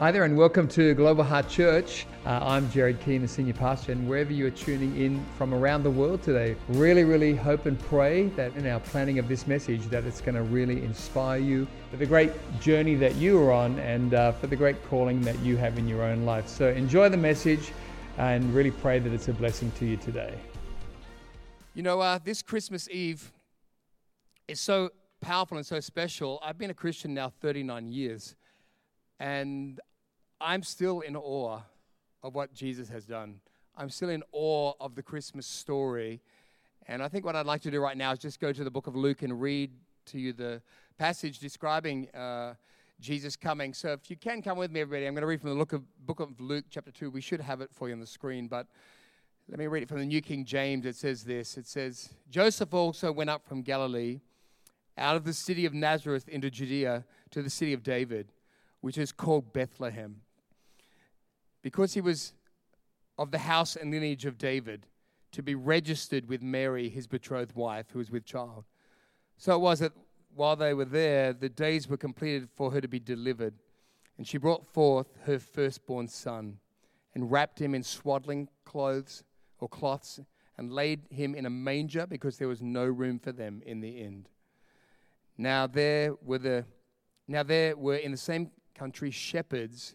Hi there, and welcome to Global Heart Church. Uh, I'm Jared Keane, the senior pastor, and wherever you are tuning in from around the world today, really, really hope and pray that in our planning of this message, that it's going to really inspire you for the great journey that you are on and uh, for the great calling that you have in your own life. So enjoy the message and really pray that it's a blessing to you today. You know, uh, this Christmas Eve is so powerful and so special. I've been a Christian now 39 years, and I'm still in awe of what Jesus has done. I'm still in awe of the Christmas story. And I think what I'd like to do right now is just go to the book of Luke and read to you the passage describing uh, Jesus coming. So if you can come with me, everybody, I'm going to read from the book of, book of Luke, chapter 2. We should have it for you on the screen, but let me read it from the New King James. It says this It says, Joseph also went up from Galilee, out of the city of Nazareth into Judea, to the city of David, which is called Bethlehem because he was of the house and lineage of David, to be registered with Mary, his betrothed wife, who was with child. So it was that while they were there, the days were completed for her to be delivered. And she brought forth her firstborn son, and wrapped him in swaddling clothes or cloths, and laid him in a manger because there was no room for them in the inn. Now there were the now there were in the same country shepherds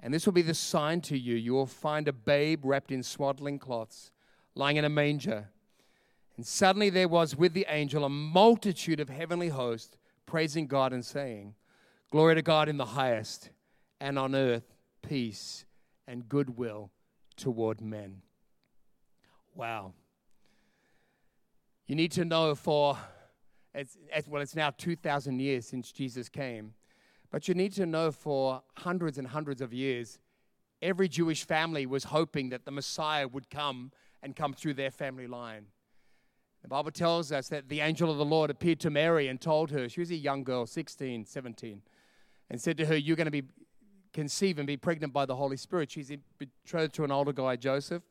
And this will be the sign to you. You will find a babe wrapped in swaddling cloths, lying in a manger. And suddenly there was with the angel a multitude of heavenly hosts praising God and saying, Glory to God in the highest, and on earth peace and goodwill toward men. Wow. You need to know for, it's, well, it's now 2,000 years since Jesus came but you need to know for hundreds and hundreds of years, every Jewish family was hoping that the Messiah would come and come through their family line. The Bible tells us that the angel of the Lord appeared to Mary and told her, she was a young girl, 16, 17, and said to her, You're going to be conceive and be pregnant by the Holy Spirit. She's betrothed to an older guy, Joseph.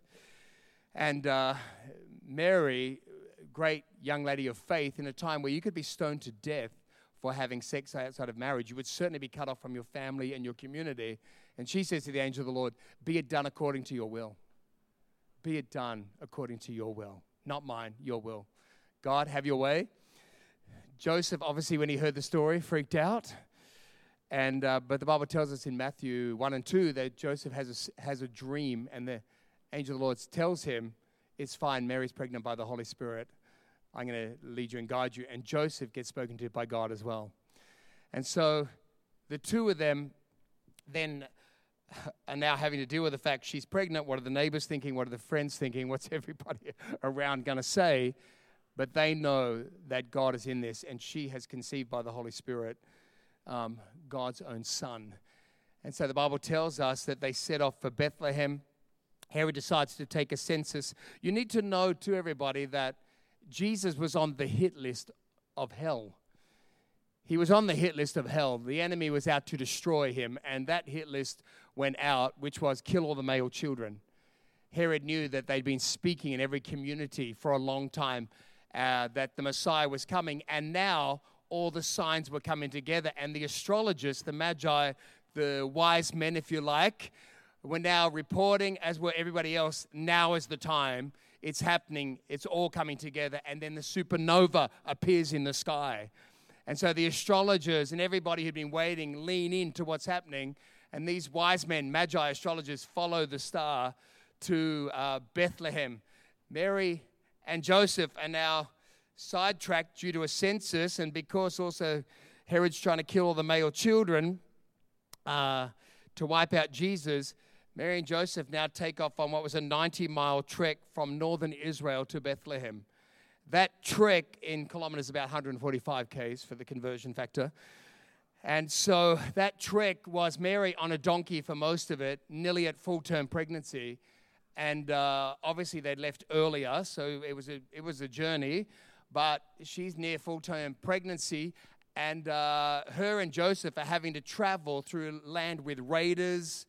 And uh, Mary, great young lady of faith, in a time where you could be stoned to death, for having sex outside of marriage. You would certainly be cut off from your family and your community. And she says to the angel of the Lord, Be it done according to your will. Be it done according to your will. Not mine, your will. God, have your way. Joseph, obviously, when he heard the story, freaked out. And, uh, but the Bible tells us in Matthew 1 and 2 that Joseph has a, has a dream, and the angel of the Lord tells him, It's fine, Mary's pregnant by the Holy Spirit. I'm going to lead you and guide you. And Joseph gets spoken to by God as well. And so the two of them then are now having to deal with the fact she's pregnant. What are the neighbors thinking? What are the friends thinking? What's everybody around going to say? But they know that God is in this, and she has conceived by the Holy Spirit um, God's own son. And so the Bible tells us that they set off for Bethlehem. Herod decides to take a census. You need to know, to everybody, that Jesus was on the hit list of hell. He was on the hit list of hell. The enemy was out to destroy him, and that hit list went out, which was kill all the male children. Herod knew that they'd been speaking in every community for a long time uh, that the Messiah was coming, and now all the signs were coming together, and the astrologers, the magi, the wise men, if you like, were now reporting, as were everybody else. Now is the time it's happening, it's all coming together, and then the supernova appears in the sky. And so the astrologers and everybody who'd been waiting lean into what's happening, and these wise men, magi astrologers, follow the star to uh, Bethlehem. Mary and Joseph are now sidetracked due to a census, and because also Herod's trying to kill all the male children uh, to wipe out Jesus. Mary and Joseph now take off on what was a 90 mile trek from northern Israel to Bethlehem. That trek in kilometers is about 145 k's for the conversion factor. And so that trek was Mary on a donkey for most of it, nearly at full term pregnancy, and uh, obviously they'd left earlier, so it was a it was a journey. But she's near full term pregnancy, and uh, her and Joseph are having to travel through land with raiders.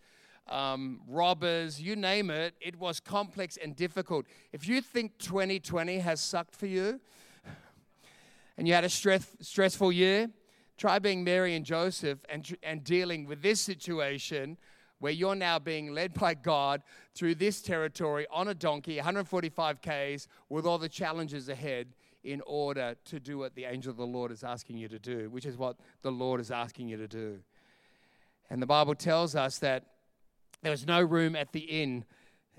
Um, robbers, you name it, it was complex and difficult. If you think 2020 has sucked for you and you had a stress, stressful year, try being Mary and Joseph and, and dealing with this situation where you're now being led by God through this territory on a donkey, 145 Ks, with all the challenges ahead in order to do what the angel of the Lord is asking you to do, which is what the Lord is asking you to do. And the Bible tells us that there was no room at the inn.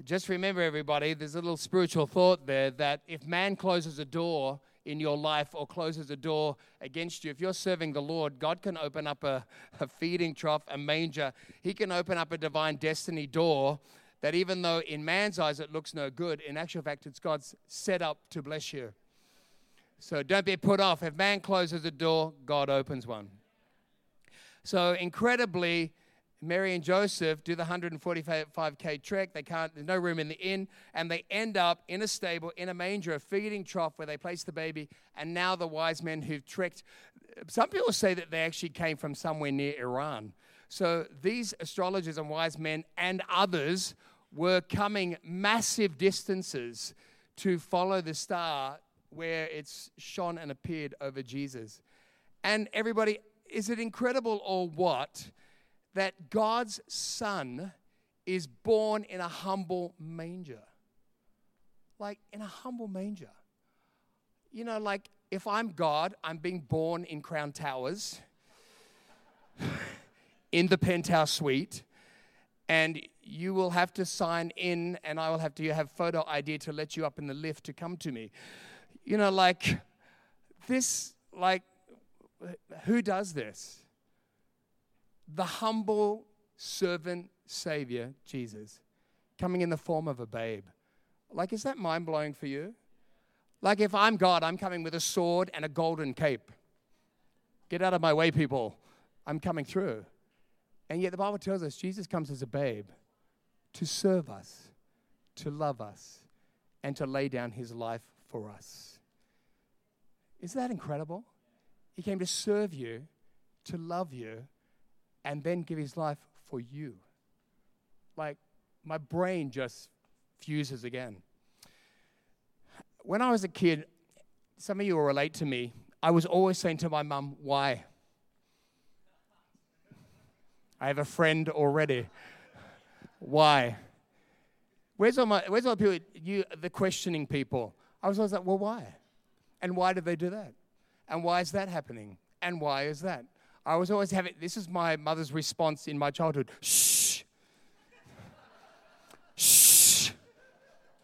Just remember, everybody, there's a little spiritual thought there that if man closes a door, in your life or closes a door against you. If you're serving the Lord, God can open up a, a feeding trough, a manger. He can open up a divine destiny door that even though in man's eyes it looks no good, in actual fact, it's God's set up to bless you. So don't be put off. If man closes a door, God opens one. So incredibly, Mary and Joseph do the 145k trek. They can't, there's no room in the inn, and they end up in a stable, in a manger, a feeding trough where they place the baby. And now the wise men who've trekked, some people say that they actually came from somewhere near Iran. So these astrologers and wise men and others were coming massive distances to follow the star where it's shone and appeared over Jesus. And everybody, is it incredible or what? That God's Son is born in a humble manger. Like in a humble manger. You know, like if I'm God, I'm being born in Crown Towers, in the penthouse suite, and you will have to sign in, and I will have to have photo ID to let you up in the lift to come to me. You know, like this, like, who does this? The humble servant Savior, Jesus, coming in the form of a babe. Like, is that mind blowing for you? Like, if I'm God, I'm coming with a sword and a golden cape. Get out of my way, people. I'm coming through. And yet, the Bible tells us Jesus comes as a babe to serve us, to love us, and to lay down his life for us. Isn't that incredible? He came to serve you, to love you, and then give his life for you. Like, my brain just fuses again. When I was a kid, some of you will relate to me. I was always saying to my mum, Why? I have a friend already. Why? Where's all my where's all the people you the questioning people? I was always like, well, why? And why did they do that? And why is that happening? And why is that? I was always having, this is my mother's response in my childhood shh. shh.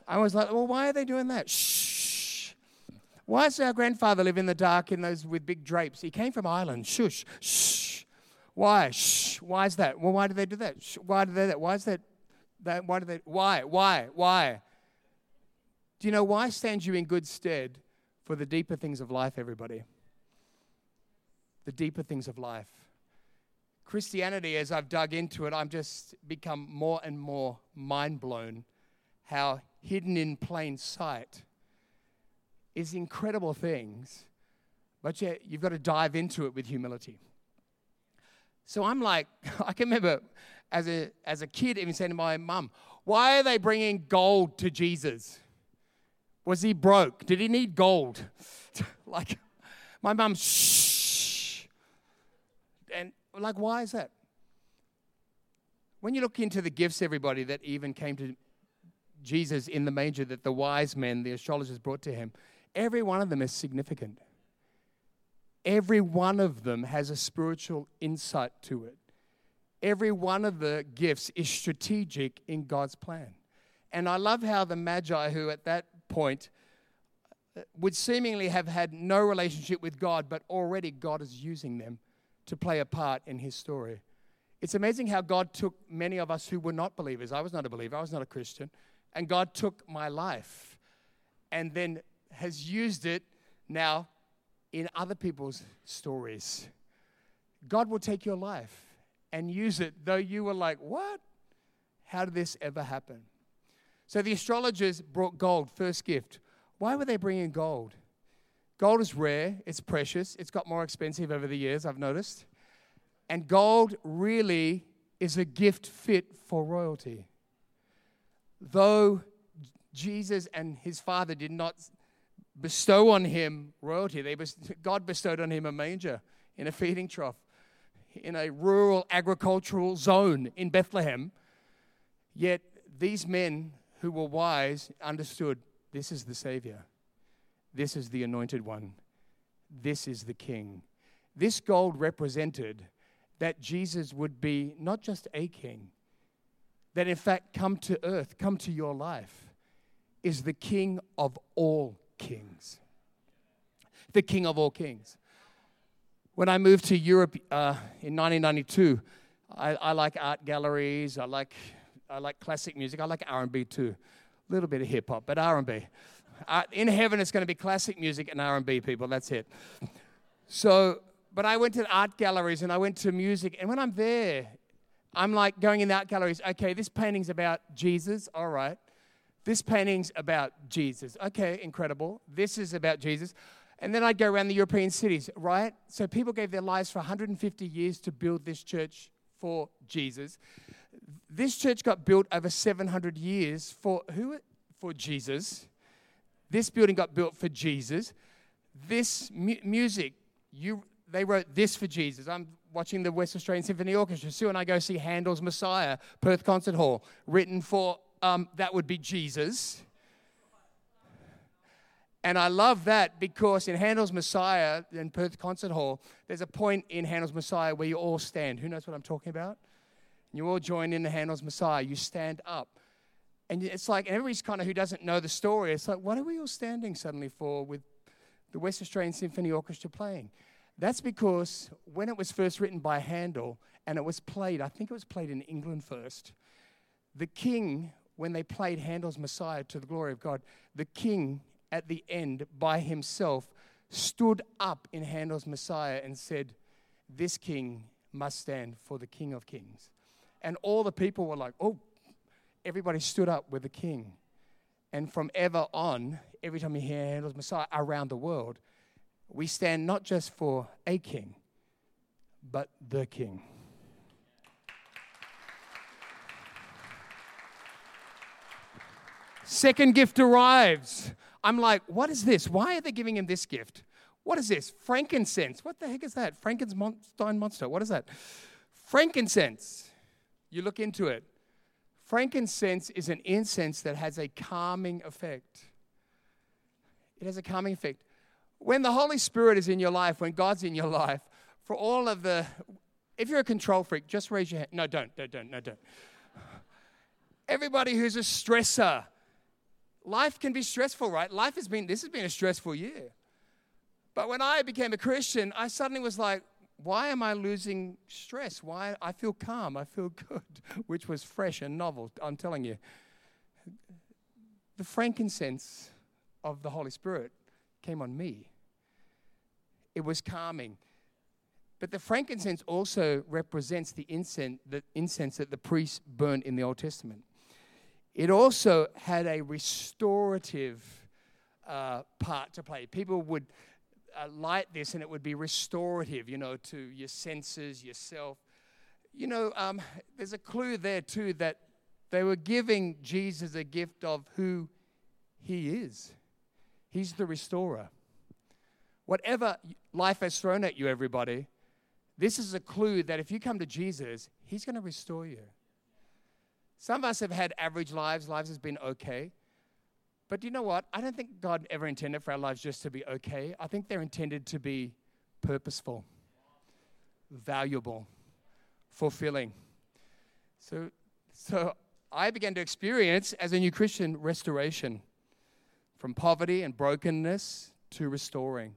I was like, well, why are they doing that? Shh. Why does our grandfather live in the dark in those with big drapes? He came from Ireland. Shush. Shh. Why? Shh. Why is that? Well, why do they do that? Shh. Why do they that? Why is that? that why do they? Why? Why? Why? Do you know why stands you in good stead for the deeper things of life, everybody? The deeper things of life. Christianity, as I've dug into it, I'm just become more and more mind blown how hidden in plain sight is incredible things, but yet you've got to dive into it with humility. So I'm like, I can remember as a, as a kid even saying to my mum, why are they bringing gold to Jesus? Was he broke? Did he need gold? like, my mum, shh like, why is that? When you look into the gifts, everybody that even came to Jesus in the manger that the wise men, the astrologers brought to him, every one of them is significant. Every one of them has a spiritual insight to it. Every one of the gifts is strategic in God's plan. And I love how the Magi, who at that point uh, would seemingly have had no relationship with God, but already God is using them to play a part in his story. It's amazing how God took many of us who were not believers. I was not a believer, I was not a Christian. And God took my life and then has used it now in other people's stories. God will take your life and use it, though you were like, What? How did this ever happen? So the astrologers brought gold, first gift. Why were they bringing gold? Gold is rare, it's precious, it's got more expensive over the years, I've noticed. And gold really is a gift fit for royalty. Though Jesus and his father did not bestow on him royalty, they God bestowed on him a manger in a feeding trough in a rural agricultural zone in Bethlehem. Yet these men who were wise understood this is the Savior, this is the anointed one, this is the King. This gold represented that Jesus would be not just a king, that in fact come to earth, come to your life, is the King of all kings. The King of all kings. When I moved to Europe uh, in 1992, I, I, like art galleries. I like, I like classic music. I like R&B too, a little bit of hip hop, but R&B. Uh, in heaven, it's going to be classic music and R&B people. That's it. So, but I went to art galleries and I went to music, and when I'm there, I'm like going in the art galleries. Okay, this painting's about Jesus. All right. This painting's about Jesus. Okay, incredible. This is about Jesus. And then I'd go around the European cities, right? So people gave their lives for 150 years to build this church for Jesus. This church got built over 700 years for who? For Jesus. This building got built for Jesus. This mu- music, you they wrote this for Jesus. I'm watching the West Australian Symphony Orchestra. Sue and I go see Handel's Messiah, Perth Concert Hall, written for um, that would be Jesus. And I love that because in Handel's Messiah in Perth Concert Hall, there's a point in Handel's Messiah where you all stand. Who knows what I'm talking about? You all join in the Handel's Messiah. You stand up. And it's like, everybody's kind of who doesn't know the story, it's like, what are we all standing suddenly for with the West Australian Symphony Orchestra playing? That's because when it was first written by Handel and it was played, I think it was played in England first, the king, when they played Handel's Messiah to the glory of God, the king at the end by himself stood up in Handel's Messiah and said, This king must stand for the King of Kings. And all the people were like, Oh, everybody stood up with the king. And from ever on, every time you hear Handel's Messiah around the world, we stand not just for a king, but the king. Second gift arrives. I'm like, what is this? Why are they giving him this gift? What is this? Frankincense. What the heck is that? Frankenstein monster. What is that? Frankincense. You look into it. Frankincense is an incense that has a calming effect. It has a calming effect. When the Holy Spirit is in your life, when God's in your life, for all of the, if you're a control freak, just raise your hand. No, don't, don't, don't, no, don't. Everybody who's a stressor, life can be stressful, right? Life has been, this has been a stressful year. But when I became a Christian, I suddenly was like, why am I losing stress? Why I feel calm, I feel good, which was fresh and novel, I'm telling you. The frankincense of the Holy Spirit came on me. It was calming. But the frankincense also represents the incense, the incense that the priests burned in the Old Testament. It also had a restorative uh, part to play. People would uh, light this and it would be restorative, you know, to your senses, yourself. You know, um, there's a clue there too that they were giving Jesus a gift of who he is. He's the restorer. Whatever life has thrown at you, everybody, this is a clue that if you come to Jesus, he's going to restore you. Some of us have had average lives, lives has been okay. But do you know what? I don't think God ever intended for our lives just to be okay. I think they're intended to be purposeful, valuable, fulfilling. So, so I began to experience, as a new Christian, restoration from poverty and brokenness to restoring.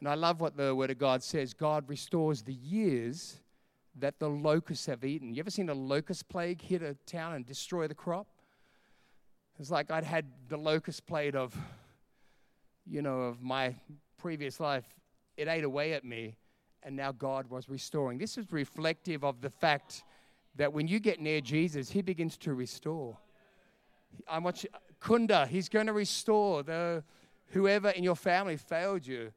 And I love what the Word of God says God restores the years that the locusts have eaten. You ever seen a locust plague hit a town and destroy the crop? It's like I'd had the locust plague of, you know, of my previous life. It ate away at me, and now God was restoring. This is reflective of the fact that when you get near Jesus, He begins to restore. I want you, Kunda, he's going to restore the whoever in your family failed you.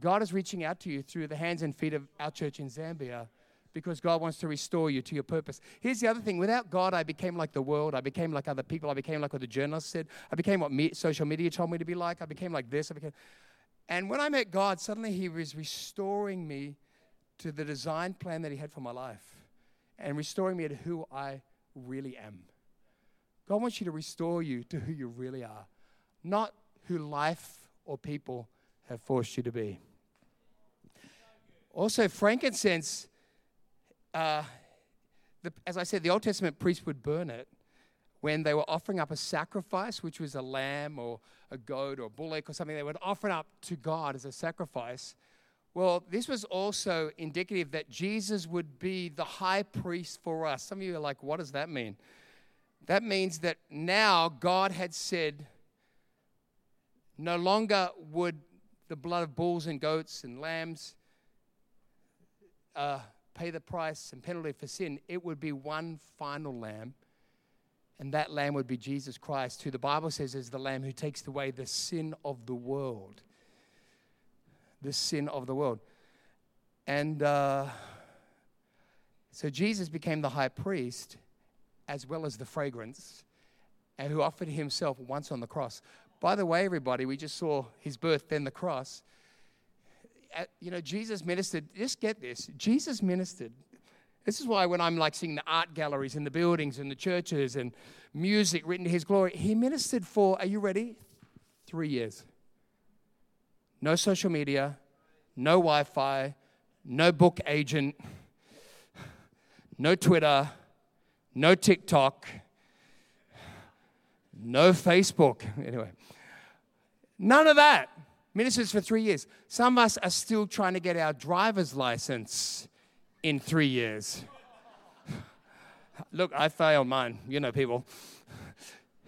God is reaching out to you through the hands and feet of our church in Zambia because God wants to restore you to your purpose. Here's the other thing without God, I became like the world. I became like other people. I became like what the journalists said. I became what me, social media told me to be like. I became like this. I became. And when I met God, suddenly He was restoring me to the design plan that He had for my life and restoring me to who I really am. God wants you to restore you to who you really are, not who life or people have forced you to be. Also, frankincense, uh, the, as I said, the Old Testament priests would burn it when they were offering up a sacrifice, which was a lamb or a goat or a bullock or something. They would offer it up to God as a sacrifice. Well, this was also indicative that Jesus would be the high priest for us. Some of you are like, what does that mean? That means that now God had said, no longer would the blood of bulls and goats and lambs uh, pay the price and penalty for sin. It would be one final lamb, and that lamb would be Jesus Christ, who the Bible says is the lamb who takes away the sin of the world. The sin of the world. And uh, so Jesus became the high priest as well as the fragrance, and who offered himself once on the cross. By the way, everybody, we just saw his birth, then the cross. You know, Jesus ministered, just get this Jesus ministered. This is why when I'm like seeing the art galleries and the buildings and the churches and music written to his glory, he ministered for, are you ready? Three years. No social media, no Wi Fi, no book agent, no Twitter, no TikTok, no Facebook. Anyway, None of that. Ministers for three years. Some of us are still trying to get our driver's license in three years. Look, I failed mine. You know, people.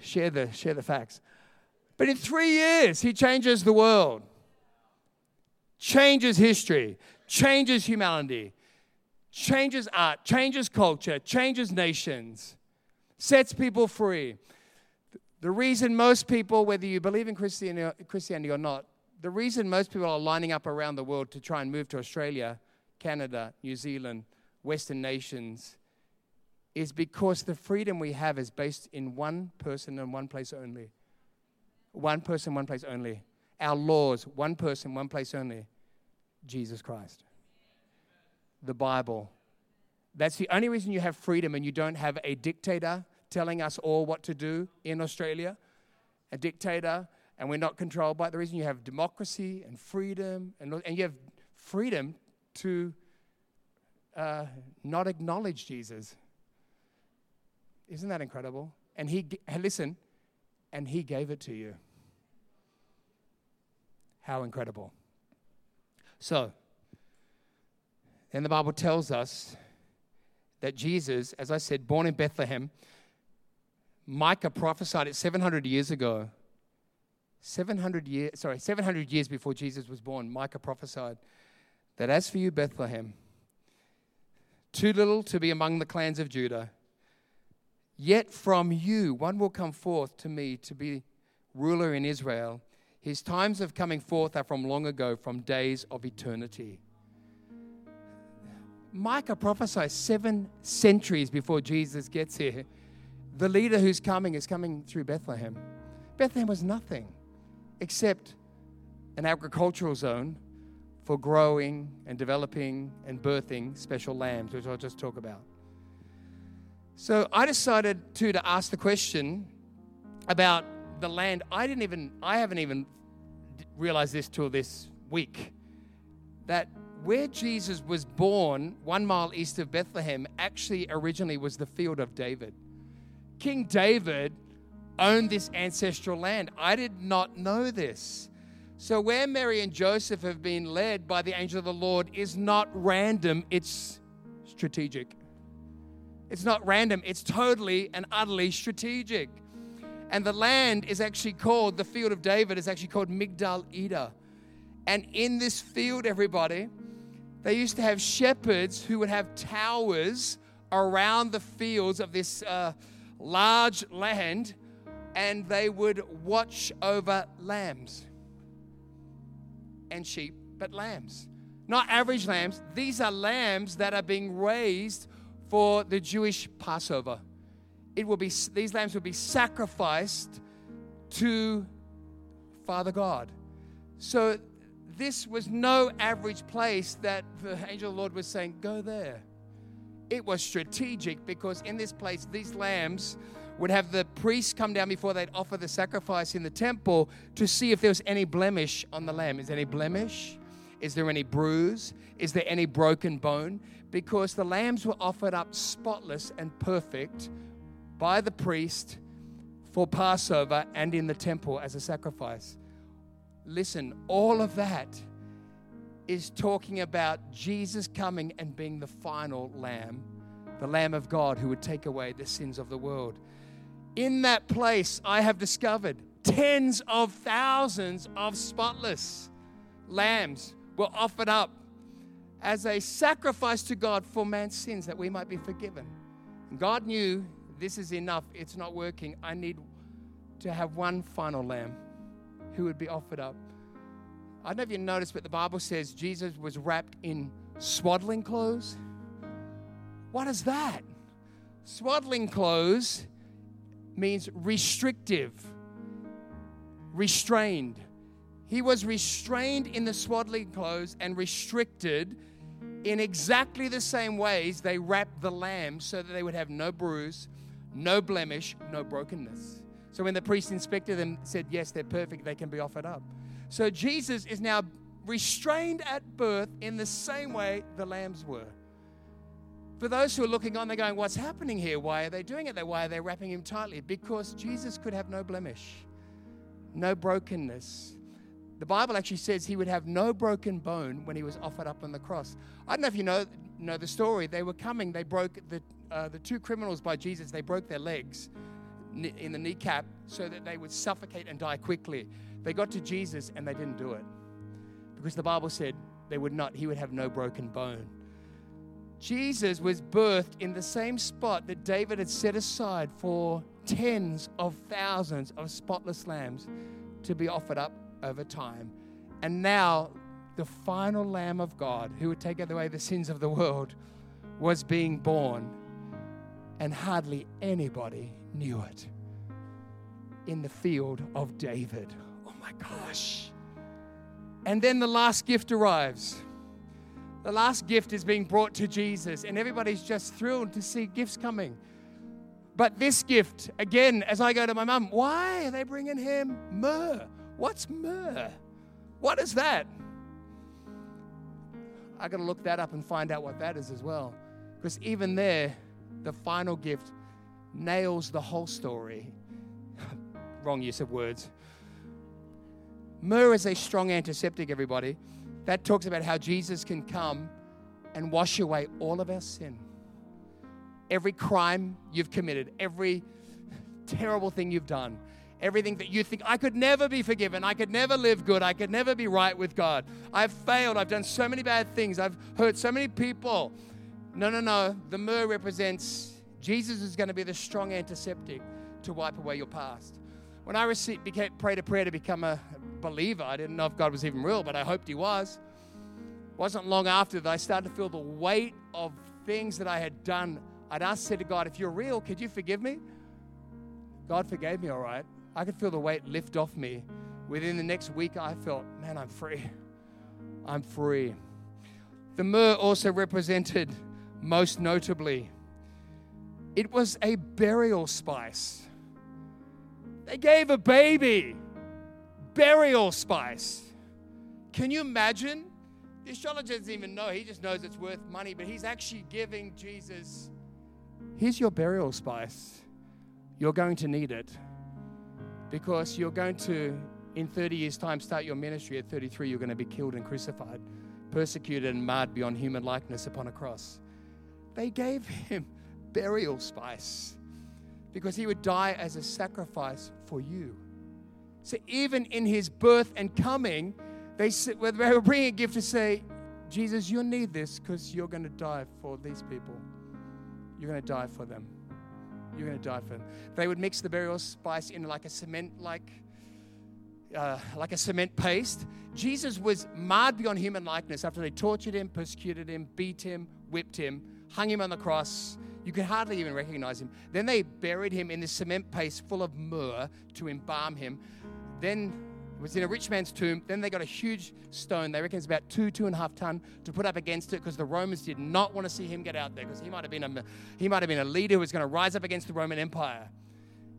Share the, share the facts. But in three years, he changes the world, changes history, changes humanity, changes art, changes culture, changes nations, sets people free. The reason most people, whether you believe in Christianity or not, the reason most people are lining up around the world to try and move to Australia, Canada, New Zealand, Western nations, is because the freedom we have is based in one person and one place only. One person, one place only. Our laws, one person, one place only. Jesus Christ. The Bible. That's the only reason you have freedom and you don't have a dictator telling us all what to do in Australia, a dictator, and we're not controlled by it. The reason you have democracy and freedom, and, and you have freedom to uh, not acknowledge Jesus. Isn't that incredible? And he, listen, and he gave it to you. How incredible. So, then the Bible tells us that Jesus, as I said, born in Bethlehem, Micah prophesied it 700 years ago. 700 years, sorry, 700 years before Jesus was born, Micah prophesied that as for you, Bethlehem, too little to be among the clans of Judah, yet from you one will come forth to me to be ruler in Israel. His times of coming forth are from long ago, from days of eternity. Micah prophesied seven centuries before Jesus gets here the leader who's coming is coming through Bethlehem. Bethlehem was nothing except an agricultural zone for growing and developing and birthing special lambs, which I'll just talk about. So I decided to, to ask the question about the land. I didn't even, I haven't even realized this till this week that where Jesus was born, one mile east of Bethlehem, actually originally was the field of David. King David owned this ancestral land. I did not know this. So, where Mary and Joseph have been led by the angel of the Lord is not random, it's strategic. It's not random, it's totally and utterly strategic. And the land is actually called, the field of David is actually called Migdal Eder. And in this field, everybody, they used to have shepherds who would have towers around the fields of this. Uh, large land and they would watch over lambs and sheep, but lambs. Not average lambs. These are lambs that are being raised for the Jewish Passover. It will be these lambs will be sacrificed to Father God. So this was no average place that the angel of the Lord was saying, Go there. It was strategic because in this place, these lambs would have the priests come down before they'd offer the sacrifice in the temple to see if there was any blemish on the lamb. Is there any blemish? Is there any bruise? Is there any broken bone? Because the lambs were offered up spotless and perfect by the priest for Passover and in the temple as a sacrifice. Listen, all of that is talking about Jesus coming and being the final lamb, the Lamb of God who would take away the sins of the world. In that place, I have discovered tens of thousands of spotless lambs were offered up as a sacrifice to God for man's sins that we might be forgiven. God knew this is enough, it's not working. I need to have one final lamb who would be offered up. I don't know if you noticed, but the Bible says Jesus was wrapped in swaddling clothes. What is that? Swaddling clothes means restrictive, restrained. He was restrained in the swaddling clothes and restricted in exactly the same ways they wrapped the lamb so that they would have no bruise, no blemish, no brokenness. So when the priest inspected them, said, Yes, they're perfect, they can be offered up. So Jesus is now restrained at birth in the same way the lambs were. For those who are looking on, they're going, What's happening here? Why are they doing it? Why are they wrapping him tightly? Because Jesus could have no blemish, no brokenness. The Bible actually says he would have no broken bone when he was offered up on the cross. I don't know if you know, know the story. They were coming, they broke the, uh, the two criminals by Jesus, they broke their legs in the kneecap so that they would suffocate and die quickly. They got to Jesus and they didn't do it because the Bible said they would not, he would have no broken bone. Jesus was birthed in the same spot that David had set aside for tens of thousands of spotless lambs to be offered up over time. And now, the final Lamb of God, who would take away the sins of the world, was being born. And hardly anybody knew it in the field of David. Oh my gosh. And then the last gift arrives. The last gift is being brought to Jesus, and everybody's just thrilled to see gifts coming. But this gift, again, as I go to my mum, why are they bringing him myrrh? What's myrrh? What is that? I got to look that up and find out what that is as well. Because even there, the final gift nails the whole story. Wrong use of words. Myrrh is a strong antiseptic, everybody that talks about how Jesus can come and wash away all of our sin. Every crime you've committed, every terrible thing you've done, everything that you think, I could never be forgiven, I could never live good, I could never be right with God. I've failed, I've done so many bad things, I've hurt so many people. No, no, no. The myrrh represents Jesus is going to be the strong antiseptic to wipe away your past. When I received, became, prayed a prayer to become a believer. I didn't know if God was even real, but I hoped He was. It wasn't long after that I started to feel the weight of things that I had done. I'd asked, said to God, if you're real, could you forgive me? God forgave me, all right. I could feel the weight lift off me. Within the next week, I felt, man, I'm free. I'm free. The myrrh also represented, most notably, it was a burial spice. They gave a baby burial spice. Can you imagine? The astrologer doesn't even know. He just knows it's worth money, but he's actually giving Jesus, here's your burial spice. You're going to need it because you're going to, in 30 years' time, start your ministry. At 33, you're going to be killed and crucified, persecuted and marred beyond human likeness upon a cross. They gave him burial spice because he would die as a sacrifice for you. So even in his birth and coming, they, they were bringing a gift to say, Jesus, you need this because you're going to die for these people. You're going to die for them. You're going to die for them. They would mix the burial spice in like a cement, like, uh, like a cement paste. Jesus was marred beyond human likeness after they tortured him, persecuted him, beat him, whipped him, hung him on the cross. You could hardly even recognize him. Then they buried him in this cement paste full of myrrh to embalm him. Then it was in a rich man's tomb. Then they got a huge stone. They reckon it's about two, two and a half ton to put up against it because the Romans did not want to see him get out there because he might have been a he might have been a leader who was going to rise up against the Roman Empire.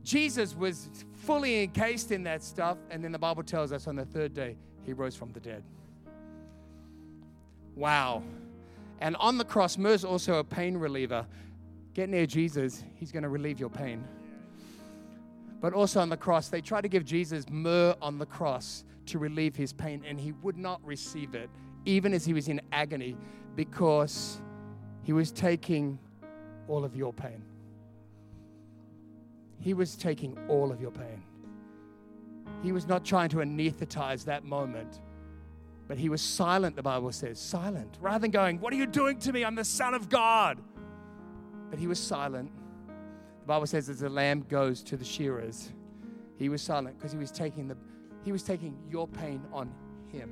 Jesus was fully encased in that stuff, and then the Bible tells us on the third day he rose from the dead. Wow. And on the cross, myrrh also a pain reliever. Get near Jesus, he's going to relieve your pain but also on the cross. They tried to give Jesus myrrh on the cross to relieve his pain, and he would not receive it, even as he was in agony, because he was taking all of your pain. He was taking all of your pain. He was not trying to anesthetize that moment, but he was silent, the Bible says, silent. Rather than going, What are you doing to me? I'm the Son of God. But he was silent the Bible says as the lamb goes to the shearers, he was silent because he was taking the he was taking your pain on him.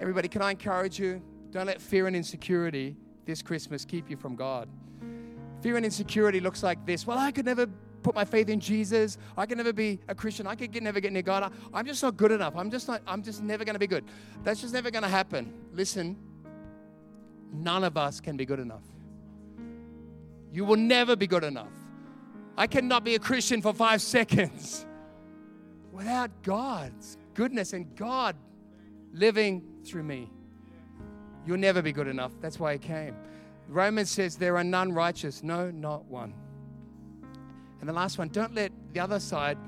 Everybody, can I encourage you? Don't let fear and insecurity this Christmas keep you from God. Fear and insecurity looks like this. Well, I could never put my faith in Jesus. I can never be a Christian. I could get, never get near God. I'm just not good enough. I'm just not, I'm just never going to be good. That's just never going to happen. Listen, none of us can be good enough. You will never be good enough. I cannot be a Christian for five seconds without God's goodness and God living through me. You'll never be good enough. That's why He came. Romans says there are none righteous. No, not one. And the last one, don't let the other side.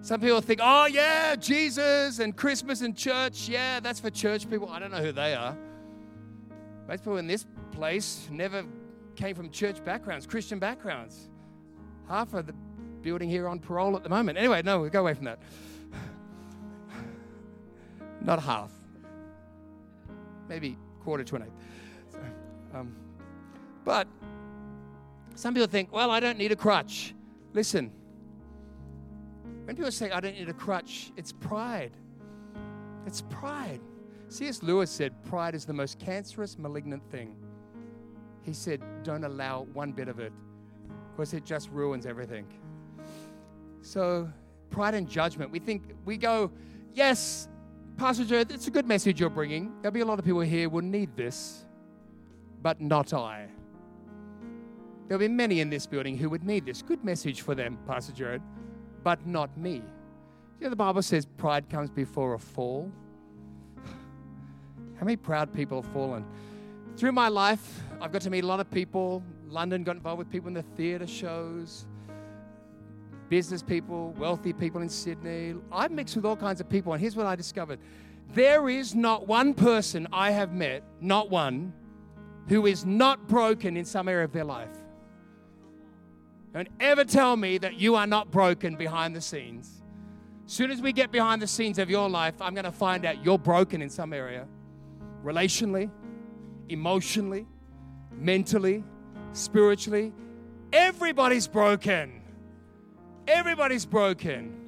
Some people think, oh, yeah, Jesus and Christmas and church. Yeah, that's for church people. I don't know who they are. Most people in this place never came from church backgrounds, Christian backgrounds half of the building here on parole at the moment. Anyway, no, we'll go away from that. Not half. Maybe quarter to an eighth. So, um, but some people think, well, I don't need a crutch. Listen, when people say, I don't need a crutch, it's pride. It's pride. C.S. Lewis said, pride is the most cancerous, malignant thing. He said, don't allow one bit of it because it just ruins everything. So, pride and judgment. We think, we go, yes, Pastor Joe, it's a good message you're bringing. There'll be a lot of people here will need this, but not I. There'll be many in this building who would need this. Good message for them, Pastor Jared, but not me. You know, the Bible says pride comes before a fall. How many proud people have fallen? Through my life, I've got to meet a lot of people London got involved with people in the theatre shows, business people, wealthy people in Sydney. I've mixed with all kinds of people, and here's what I discovered there is not one person I have met, not one, who is not broken in some area of their life. Don't ever tell me that you are not broken behind the scenes. Soon as we get behind the scenes of your life, I'm going to find out you're broken in some area relationally, emotionally, mentally, spiritually. Everybody's broken. Everybody's broken.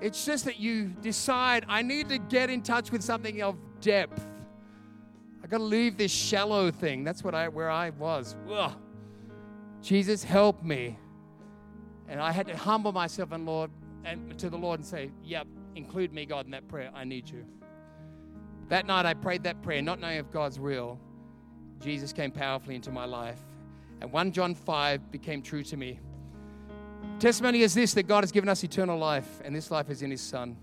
It's just that you decide, I need to get in touch with something of depth. I got to leave this shallow thing. That's what I where I was. Ugh. Jesus, help me. And I had to humble myself and Lord and to the Lord and say, "Yep, include me, God, in that prayer. I need you." That night I prayed that prayer, not knowing if God's real. Jesus came powerfully into my life. And 1 John 5 became true to me. Testimony is this that God has given us eternal life, and this life is in His Son.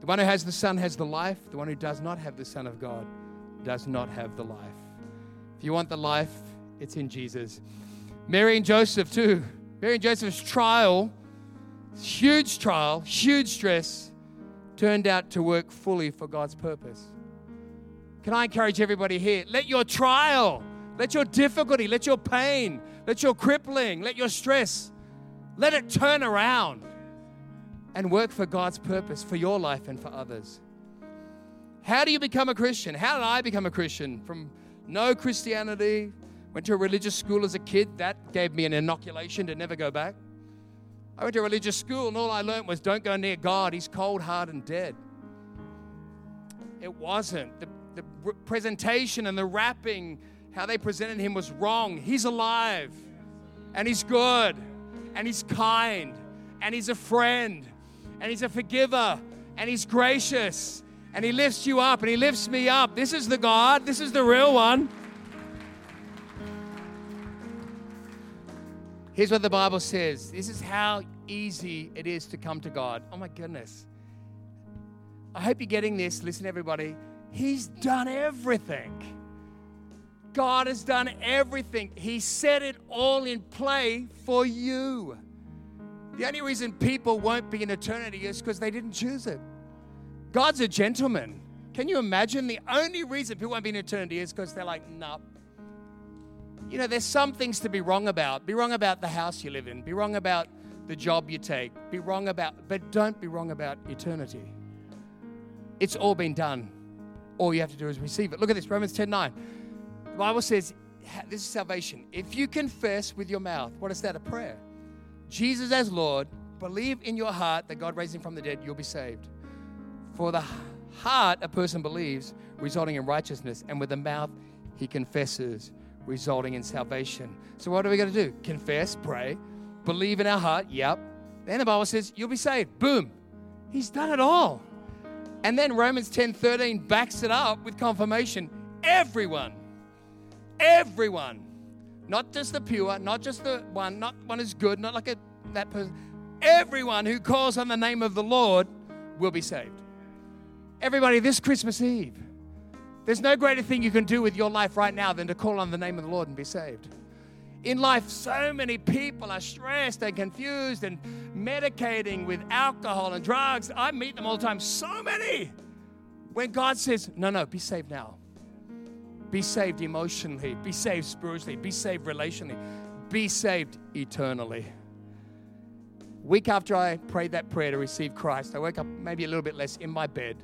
The one who has the Son has the life. The one who does not have the Son of God does not have the life. If you want the life, it's in Jesus. Mary and Joseph, too. Mary and Joseph's trial, huge trial, huge stress, turned out to work fully for God's purpose. Can I encourage everybody here? Let your trial let your difficulty, let your pain, let your crippling, let your stress, let it turn around and work for God's purpose for your life and for others. How do you become a Christian? How did I become a Christian? From no Christianity, Went to a religious school as a kid. That gave me an inoculation to never go back. I went to a religious school, and all I learned was don't go near God. He's cold, hard, and dead. It wasn't. The, the presentation and the wrapping, how they presented him was wrong. He's alive, and he's good, and he's kind, and he's a friend, and he's a forgiver, and he's gracious, and he lifts you up, and he lifts me up. This is the God, this is the real one. Here's what the Bible says this is how easy it is to come to God. Oh my goodness. I hope you're getting this. Listen, everybody. He's done everything. God has done everything. He set it all in play for you. The only reason people won't be in eternity is because they didn't choose it. God's a gentleman. Can you imagine? The only reason people won't be in eternity is because they're like, nah, you know, there's some things to be wrong about. Be wrong about the house you live in, be wrong about the job you take, be wrong about, but don't be wrong about eternity. It's all been done. All you have to do is receive it. Look at this Romans 10 9. The Bible says, this is salvation. If you confess with your mouth, what is that? A prayer. Jesus as Lord, believe in your heart that God raised him from the dead, you'll be saved. For the heart a person believes, resulting in righteousness, and with the mouth he confesses, resulting in salvation. So, what are we going to do? Confess, pray, believe in our heart. Yep. Then the Bible says, You'll be saved. Boom. He's done it all. And then Romans 10 13 backs it up with confirmation. Everyone, everyone, not just the pure, not just the one, not one is good, not like a, that person, everyone who calls on the name of the Lord will be saved. Everybody, this Christmas Eve, there's no greater thing you can do with your life right now than to call on the name of the Lord and be saved. In life, so many people are stressed and confused and medicating with alcohol and drugs. I meet them all the time, so many. When God says, No, no, be saved now. Be saved emotionally, be saved spiritually, be saved relationally, be saved eternally. Week after I prayed that prayer to receive Christ, I woke up maybe a little bit less in my bed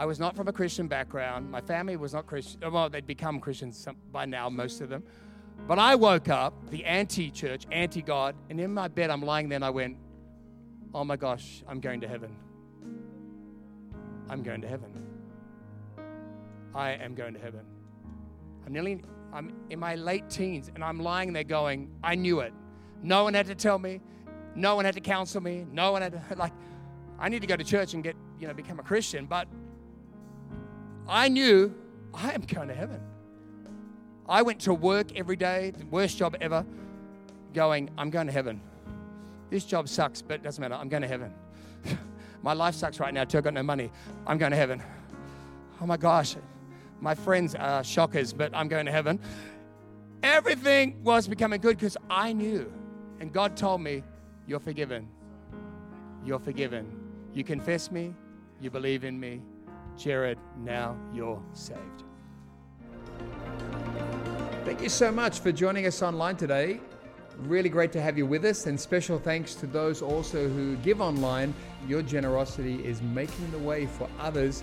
I was not from a Christian background. My family was not Christian. Well, they'd become Christians by now, most of them. But I woke up, the anti church, anti God, and in my bed, I'm lying there and I went, Oh my gosh, I'm going to heaven. I'm going to heaven. I am going to heaven. I'm nearly, I'm in my late teens and I'm lying there going, I knew it. No one had to tell me. No one had to counsel me. No one had to, like, I need to go to church and get, you know, become a Christian. But I knew I am going to heaven. I went to work every day, the worst job ever, going, I'm going to heaven. This job sucks, but it doesn't matter. I'm going to heaven. my life sucks right now too. I've got no money. I'm going to heaven. Oh my gosh. My friends are shockers, but I'm going to heaven. Everything was becoming good because I knew. And God told me, You're forgiven. You're forgiven. You confess me. You believe in me. Jared, now you're saved. Thank you so much for joining us online today. Really great to have you with us, and special thanks to those also who give online. Your generosity is making the way for others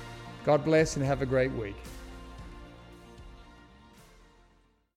God bless and have a great week.